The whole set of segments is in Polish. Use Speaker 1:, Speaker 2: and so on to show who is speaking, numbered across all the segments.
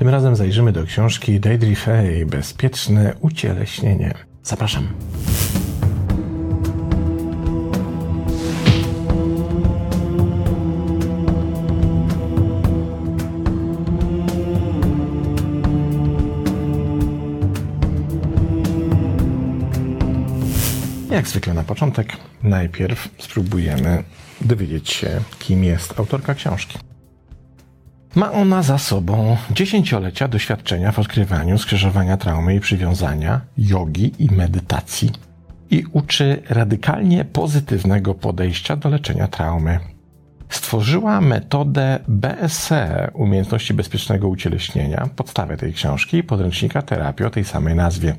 Speaker 1: Tym razem zajrzymy do książki Deidre Fay Bezpieczne ucieleśnienie. Zapraszam. Jak zwykle na początek, najpierw spróbujemy dowiedzieć się, kim jest autorka książki. Ma ona za sobą dziesięciolecia doświadczenia w odkrywaniu skrzyżowania traumy i przywiązania, jogi i medytacji i uczy radykalnie pozytywnego podejścia do leczenia traumy. Stworzyła metodę BSC, umiejętności bezpiecznego ucieleśnienia, podstawę tej książki i podręcznika terapii o tej samej nazwie.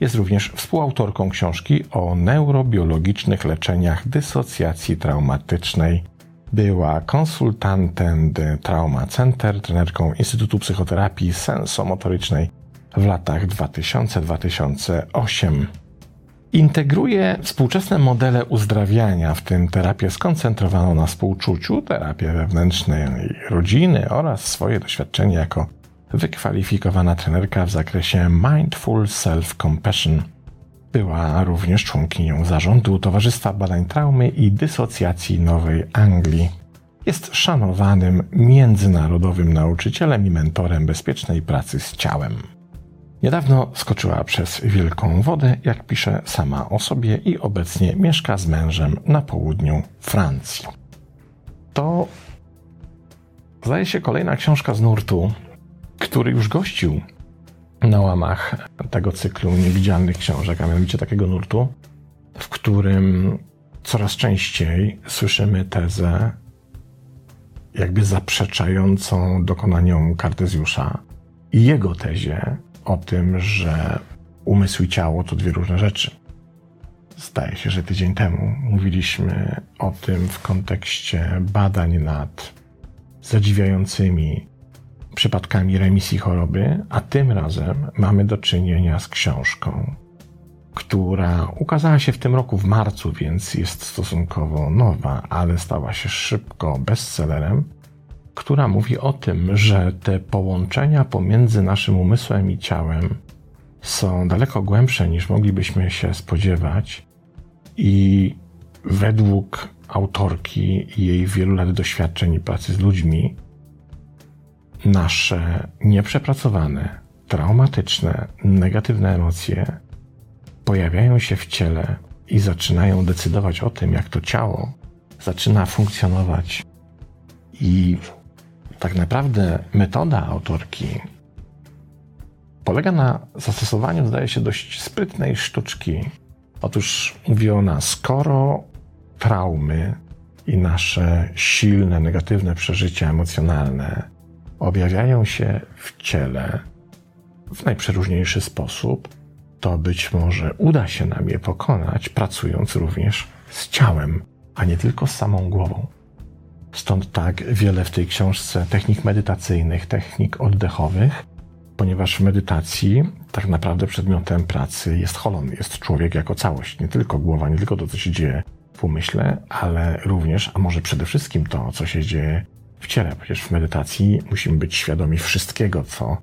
Speaker 1: Jest również współautorką książki o neurobiologicznych leczeniach dysocjacji traumatycznej. Była konsultantem Trauma Center, trenerką Instytutu Psychoterapii Sensomotorycznej w latach 2000-2008. Integruje współczesne modele uzdrawiania, w tym terapię skoncentrowaną na współczuciu, terapię wewnętrznej rodziny oraz swoje doświadczenie jako wykwalifikowana trenerka w zakresie Mindful Self-Compassion. Była również członkinią zarządu Towarzystwa Badań Traumy i Dysocjacji Nowej Anglii. Jest szanowanym międzynarodowym nauczycielem i mentorem bezpiecznej pracy z ciałem. Niedawno skoczyła przez wielką wodę, jak pisze sama o sobie, i obecnie mieszka z mężem na południu Francji. To zdaje się kolejna książka z nurtu który już gościł na łamach tego cyklu niewidzialnych książek, a mianowicie takiego nurtu, w którym coraz częściej słyszymy tezę jakby zaprzeczającą dokonaniom Kartezjusza i jego tezie o tym, że umysł i ciało to dwie różne rzeczy. Zdaje się, że tydzień temu mówiliśmy o tym w kontekście badań nad zadziwiającymi przypadkami remisji choroby, a tym razem mamy do czynienia z książką, która ukazała się w tym roku w marcu, więc jest stosunkowo nowa, ale stała się szybko bestsellerem, która mówi o tym, że te połączenia pomiędzy naszym umysłem i ciałem są daleko głębsze niż moglibyśmy się spodziewać. I według autorki i jej wielu lat doświadczeń i pracy z ludźmi nasze nieprzepracowane, traumatyczne, negatywne emocje pojawiają się w ciele i zaczynają decydować o tym, jak to ciało zaczyna funkcjonować. I tak naprawdę metoda autorki polega na zastosowaniu, zdaje się, dość sprytnej sztuczki. Otóż mówi ona, skoro traumy i nasze silne, negatywne przeżycia emocjonalne objawiają się w ciele w najprzeróżniejszy sposób, to być może uda się nam je pokonać, pracując również z ciałem, a nie tylko z samą głową. Stąd tak wiele w tej książce technik medytacyjnych, technik oddechowych, ponieważ w medytacji tak naprawdę przedmiotem pracy jest holon, jest człowiek jako całość, nie tylko głowa, nie tylko to, co się dzieje w umyśle, ale również, a może przede wszystkim to, co się dzieje w ciele. Przecież w medytacji musimy być świadomi wszystkiego, co,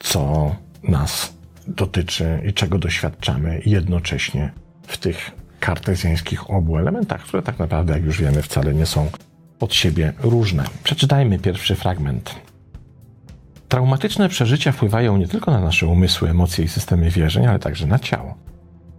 Speaker 1: co nas dotyczy i czego doświadczamy jednocześnie w tych kartezjańskich obu elementach, które tak naprawdę, jak już wiemy, wcale nie są od siebie różne. Przeczytajmy pierwszy fragment. Traumatyczne przeżycia wpływają nie tylko na nasze umysły, emocje i systemy wierzeń, ale także na ciało.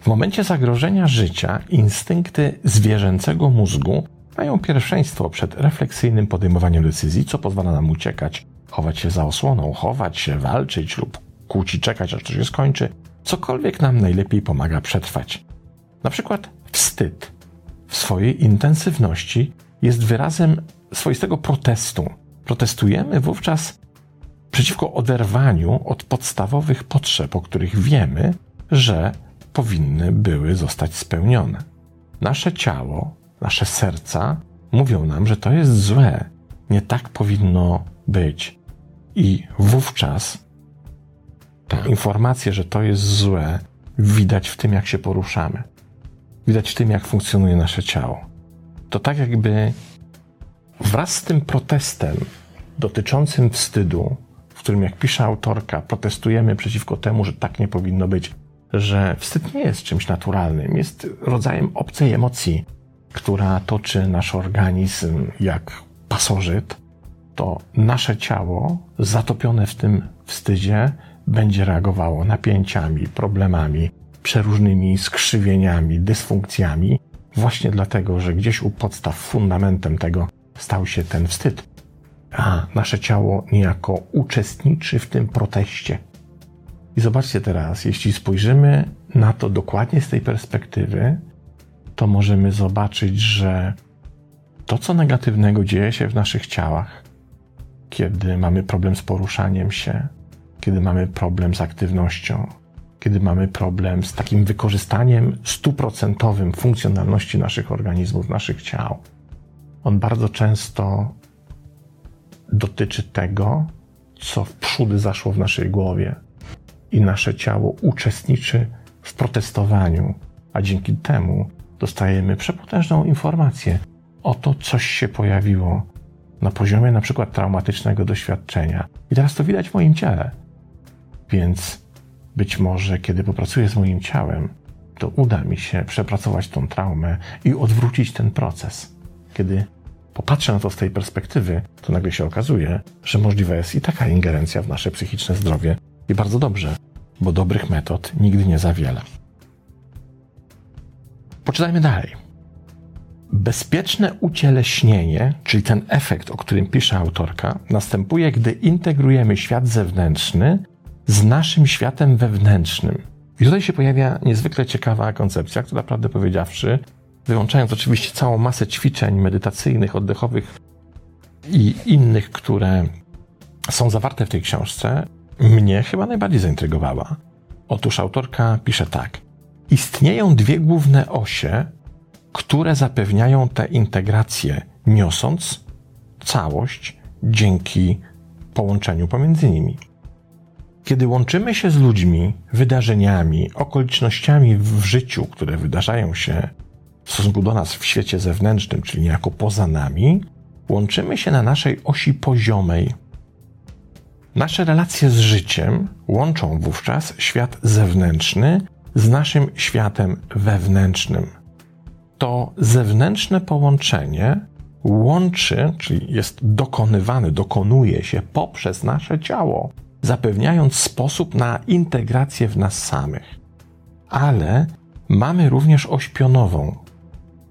Speaker 1: W momencie zagrożenia życia instynkty zwierzęcego mózgu mają pierwszeństwo przed refleksyjnym podejmowaniem decyzji, co pozwala nam uciekać, chować się za osłoną, chować się, walczyć lub kłócić, czekać, aż to się skończy. Cokolwiek nam najlepiej pomaga przetrwać. Na przykład wstyd w swojej intensywności jest wyrazem swoistego protestu. Protestujemy wówczas przeciwko oderwaniu od podstawowych potrzeb, o których wiemy, że powinny były zostać spełnione. Nasze ciało nasze serca mówią nam, że to jest złe, nie tak powinno być. I wówczas ta informacja, że to jest złe, widać w tym, jak się poruszamy. Widać w tym, jak funkcjonuje nasze ciało. To tak jakby wraz z tym protestem dotyczącym wstydu w którym, jak pisze autorka, protestujemy przeciwko temu, że tak nie powinno być, że wstyd nie jest czymś naturalnym, jest rodzajem obcej emocji, która toczy nasz organizm jak pasożyt, to nasze ciało zatopione w tym wstydzie będzie reagowało napięciami, problemami, przeróżnymi skrzywieniami, dysfunkcjami, właśnie dlatego, że gdzieś u podstaw fundamentem tego stał się ten wstyd. A nasze ciało niejako uczestniczy w tym proteście. I zobaczcie teraz, jeśli spojrzymy na to dokładnie z tej perspektywy, to możemy zobaczyć, że to, co negatywnego dzieje się w naszych ciałach, kiedy mamy problem z poruszaniem się, kiedy mamy problem z aktywnością, kiedy mamy problem z takim wykorzystaniem stuprocentowym funkcjonalności naszych organizmów, naszych ciał, on bardzo często dotyczy tego, co w przódy zaszło w naszej głowie i nasze ciało uczestniczy w protestowaniu, a dzięki temu dostajemy przepotężną informację o to, coś się pojawiło na poziomie na przykład traumatycznego doświadczenia. I teraz to widać w moim ciele. Więc być może, kiedy popracuję z moim ciałem, to uda mi się przepracować tą traumę i odwrócić ten proces. Kiedy popatrzę na to z tej perspektywy, to nagle się okazuje, że możliwa jest i taka ingerencja w nasze psychiczne zdrowie. I bardzo dobrze, bo dobrych metod nigdy nie za wiele. Poczytajmy dalej. Bezpieczne ucieleśnienie, czyli ten efekt, o którym pisze autorka, następuje, gdy integrujemy świat zewnętrzny z naszym światem wewnętrznym. I tutaj się pojawia niezwykle ciekawa koncepcja, która, prawdę powiedziawszy, wyłączając oczywiście całą masę ćwiczeń medytacyjnych, oddechowych i innych, które są zawarte w tej książce, mnie chyba najbardziej zaintrygowała. Otóż autorka pisze tak. Istnieją dwie główne osie, które zapewniają tę integrację, niosąc całość dzięki połączeniu pomiędzy nimi. Kiedy łączymy się z ludźmi, wydarzeniami, okolicznościami w życiu, które wydarzają się w stosunku do nas w świecie zewnętrznym, czyli niejako poza nami, łączymy się na naszej osi poziomej. Nasze relacje z życiem łączą wówczas świat zewnętrzny z naszym światem wewnętrznym. To zewnętrzne połączenie łączy, czyli jest dokonywane, dokonuje się poprzez nasze ciało, zapewniając sposób na integrację w nas samych. Ale mamy również oś pionową.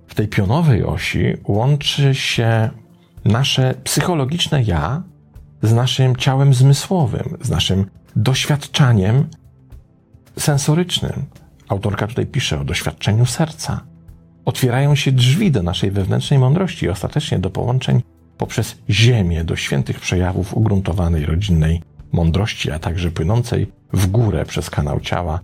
Speaker 1: W tej pionowej osi łączy się nasze psychologiczne ja z naszym ciałem zmysłowym, z naszym doświadczaniem sensorycznym. Autorka tutaj pisze o doświadczeniu serca. Otwierają się drzwi do naszej wewnętrznej mądrości i ostatecznie do połączeń poprzez ziemię, do świętych przejawów ugruntowanej rodzinnej mądrości, a także płynącej w górę przez kanał ciała,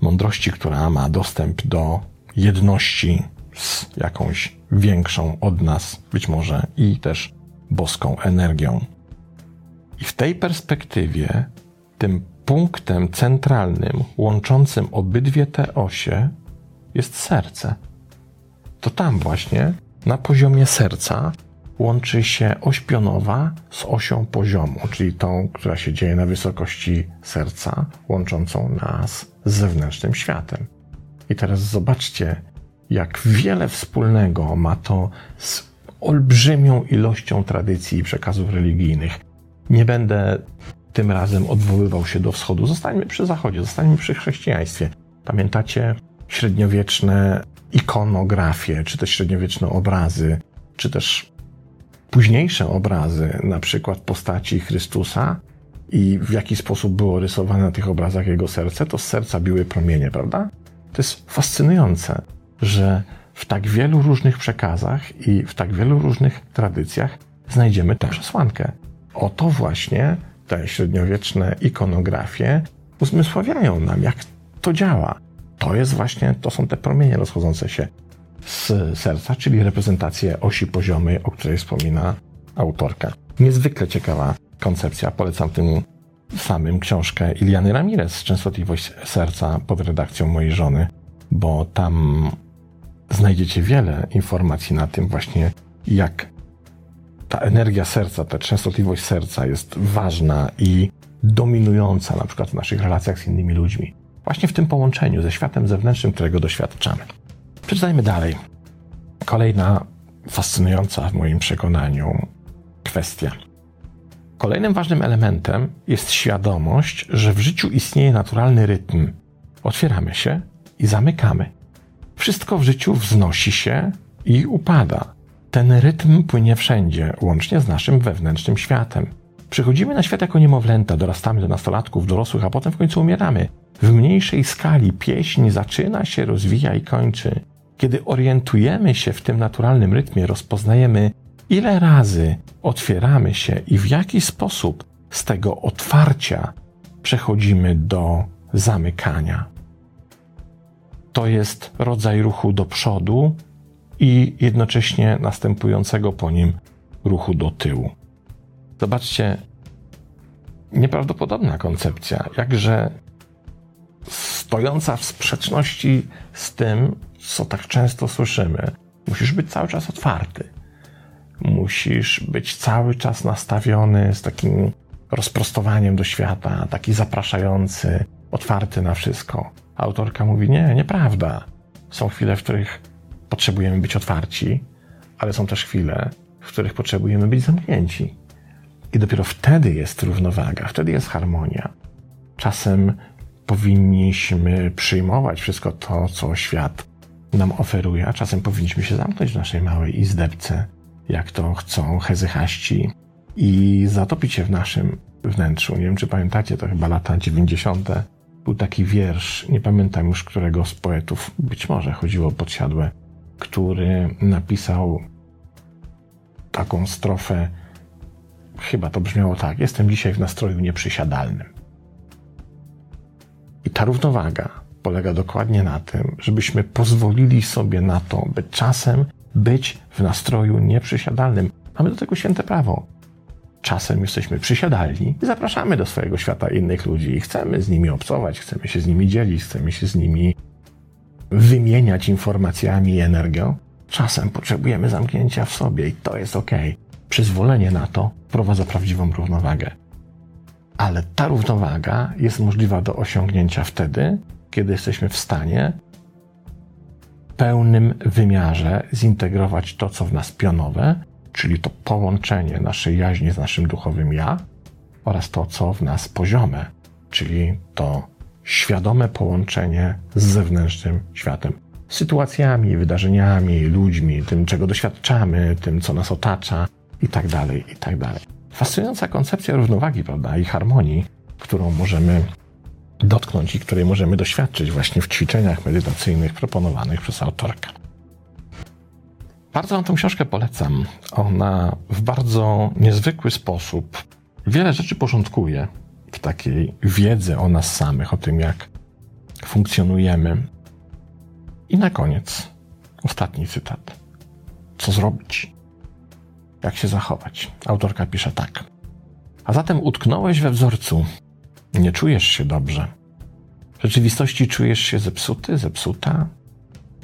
Speaker 1: mądrości, która ma dostęp do jedności z jakąś większą od nas, być może i też boską energią. I w tej perspektywie tym punktem centralnym łączącym obydwie te osie jest serce. To tam właśnie, na poziomie serca, łączy się oś pionowa z osią poziomu, czyli tą, która się dzieje na wysokości serca, łączącą nas z zewnętrznym światem. I teraz zobaczcie, jak wiele wspólnego ma to z olbrzymią ilością tradycji i przekazów religijnych. Nie będę tym razem odwoływał się do wschodu. Zostańmy przy zachodzie, zostańmy przy chrześcijaństwie. Pamiętacie średniowieczne ikonografie, czy też średniowieczne obrazy, czy też późniejsze obrazy, na przykład postaci Chrystusa i w jaki sposób było rysowane na tych obrazach jego serce, to z serca biły promienie, prawda? To jest fascynujące, że w tak wielu różnych przekazach i w tak wielu różnych tradycjach znajdziemy tę przesłankę. Oto właśnie te średniowieczne ikonografie uzmysławiają nam, jak to działa. To jest właśnie, to są te promienie rozchodzące się z serca, czyli reprezentację osi poziomej, o której wspomina autorka. Niezwykle ciekawa koncepcja. Polecam tym samym książkę Iliany Ramirez, Częstotliwość serca pod redakcją mojej żony, bo tam znajdziecie wiele informacji na tym właśnie, jak ta energia serca, ta częstotliwość serca jest ważna i dominująca na przykład w naszych relacjach z innymi ludźmi. Właśnie w tym połączeniu ze światem zewnętrznym, którego doświadczamy. Przeczytajmy dalej. Kolejna fascynująca w moim przekonaniu kwestia. Kolejnym ważnym elementem jest świadomość, że w życiu istnieje naturalny rytm. Otwieramy się i zamykamy. Wszystko w życiu wznosi się i upada. Ten rytm płynie wszędzie, łącznie z naszym wewnętrznym światem. Przychodzimy na świat jako niemowlęta, dorastamy do nastolatków, dorosłych, a potem w końcu umieramy. W mniejszej skali pieśń zaczyna się, rozwija i kończy. Kiedy orientujemy się w tym naturalnym rytmie, rozpoznajemy, ile razy otwieramy się i w jaki sposób z tego otwarcia przechodzimy do zamykania. To jest rodzaj ruchu do przodu i jednocześnie następującego po nim ruchu do tyłu. Zobaczcie, nieprawdopodobna koncepcja, jakże stojąca w sprzeczności z tym, co tak często słyszymy. Musisz być cały czas otwarty. Musisz być cały czas nastawiony z takim rozprostowaniem do świata, taki zapraszający, otwarty na wszystko. Autorka mówi: Nie, nieprawda. Są chwile, w których potrzebujemy być otwarci, ale są też chwile, w których potrzebujemy być zamknięci. I dopiero wtedy jest równowaga, wtedy jest harmonia. Czasem powinniśmy przyjmować wszystko to, co świat nam oferuje, a czasem powinniśmy się zamknąć w naszej małej izdebce, jak to chcą hezychaści, i zatopić się w naszym wnętrzu. Nie wiem, czy pamiętacie, to chyba lata 90. Był taki wiersz, nie pamiętam już którego z poetów, być może chodziło o podsiadłe, który napisał taką strofę, chyba to brzmiało tak: Jestem dzisiaj w nastroju nieprzysiadalnym. I ta równowaga polega dokładnie na tym, żebyśmy pozwolili sobie na to, by czasem być w nastroju nieprzysiadalnym. Mamy do tego święte prawo. Czasem jesteśmy przysiadalni i zapraszamy do swojego świata innych ludzi i chcemy z nimi obcować, chcemy się z nimi dzielić, chcemy się z nimi wymieniać informacjami i energią. Czasem potrzebujemy zamknięcia w sobie i to jest ok. Przyzwolenie na to prowadza prawdziwą równowagę. Ale ta równowaga jest możliwa do osiągnięcia wtedy, kiedy jesteśmy w stanie w pełnym wymiarze zintegrować to, co w nas pionowe, czyli to połączenie naszej jaźni z naszym duchowym ja oraz to, co w nas poziome, czyli to świadome połączenie z zewnętrznym światem. Sytuacjami, wydarzeniami, ludźmi, tym, czego doświadczamy, tym, co nas otacza, i tak dalej, i tak. Fascynująca koncepcja równowagi, prawda, i harmonii, którą możemy dotknąć i której możemy doświadczyć właśnie w ćwiczeniach medytacyjnych proponowanych przez autorkę. Bardzo Wam tę książkę polecam. Ona w bardzo niezwykły sposób wiele rzeczy porządkuje w takiej wiedzy o nas samych, o tym, jak funkcjonujemy. I na koniec ostatni cytat. Co zrobić? Jak się zachować? Autorka pisze tak. A zatem utknąłeś we wzorcu. Nie czujesz się dobrze. W rzeczywistości czujesz się zepsuty, zepsuta?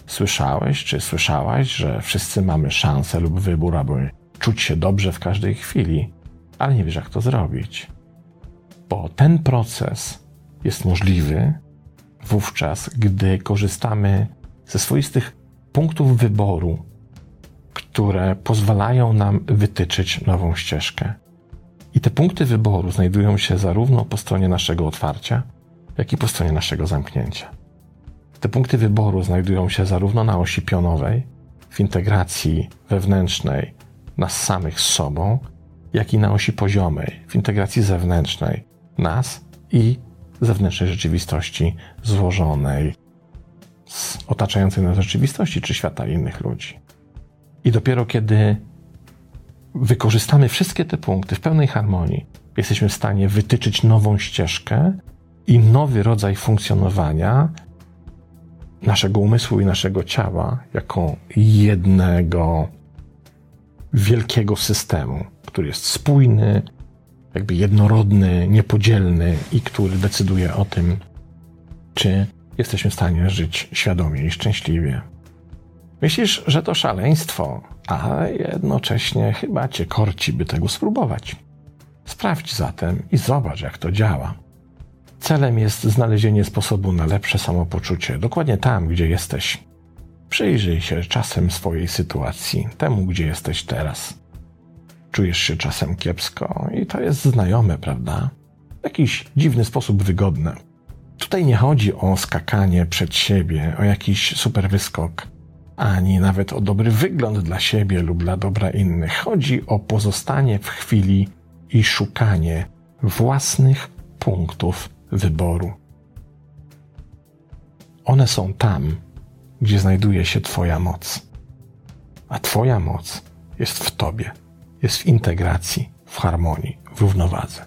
Speaker 1: Słyszałeś czy słyszałaś, że wszyscy mamy szansę lub wybór, aby czuć się dobrze w każdej chwili, ale nie wiesz, jak to zrobić. Bo ten proces jest możliwy wówczas, gdy korzystamy ze swoistych punktów wyboru, które pozwalają nam wytyczyć nową ścieżkę. I te punkty wyboru znajdują się zarówno po stronie naszego otwarcia, jak i po stronie naszego zamknięcia. Te punkty wyboru znajdują się zarówno na osi pionowej, w integracji wewnętrznej nas samych z sobą, jak i na osi poziomej, w integracji zewnętrznej nas i zewnętrznej rzeczywistości złożonej z otaczającej nas rzeczywistości czy świata innych ludzi. I dopiero kiedy wykorzystamy wszystkie te punkty w pełnej harmonii, jesteśmy w stanie wytyczyć nową ścieżkę i nowy rodzaj funkcjonowania naszego umysłu i naszego ciała jako jednego wielkiego systemu, który jest spójny, jakby jednorodny, niepodzielny i który decyduje o tym, czy jesteśmy w stanie żyć świadomie i szczęśliwie. Myślisz, że to szaleństwo, a jednocześnie chyba cię korci, by tego spróbować. Sprawdź zatem i zobacz, jak to działa. Celem jest znalezienie sposobu na lepsze samopoczucie, dokładnie tam, gdzie jesteś. Przyjrzyj się czasem swojej sytuacji, temu, gdzie jesteś teraz. Czujesz się czasem kiepsko i to jest znajome, prawda? W jakiś dziwny sposób wygodne. Tutaj nie chodzi o skakanie przed siebie, o jakiś super wyskok, ani nawet o dobry wygląd dla siebie lub dla dobra innych. Chodzi o pozostanie w chwili i szukanie własnych punktów wyboru. One są tam, gdzie znajduje się Twoja moc. A Twoja moc jest w Tobie, jest w integracji, w harmonii, w równowadze.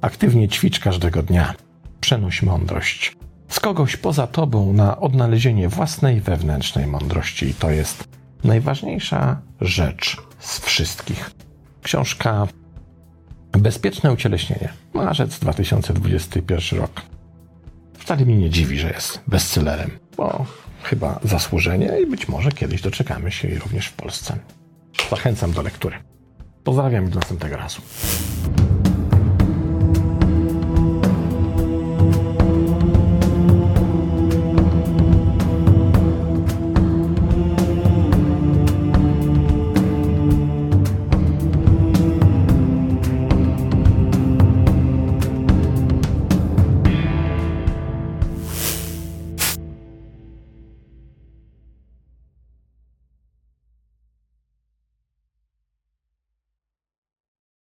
Speaker 1: Aktywnie ćwicz każdego dnia. Przenoś mądrość z kogoś poza Tobą na odnalezienie własnej wewnętrznej mądrości. I to jest najważniejsza rzecz z wszystkich. Książka Bezpieczne ucieleśnienie. Marzec 2021 rok. Wcale mi nie dziwi, że jest bestsellerem, bo chyba zasłużenie i być może kiedyś doczekamy się jej również w Polsce. Zachęcam do lektury. Pozdrawiam do następnego razu.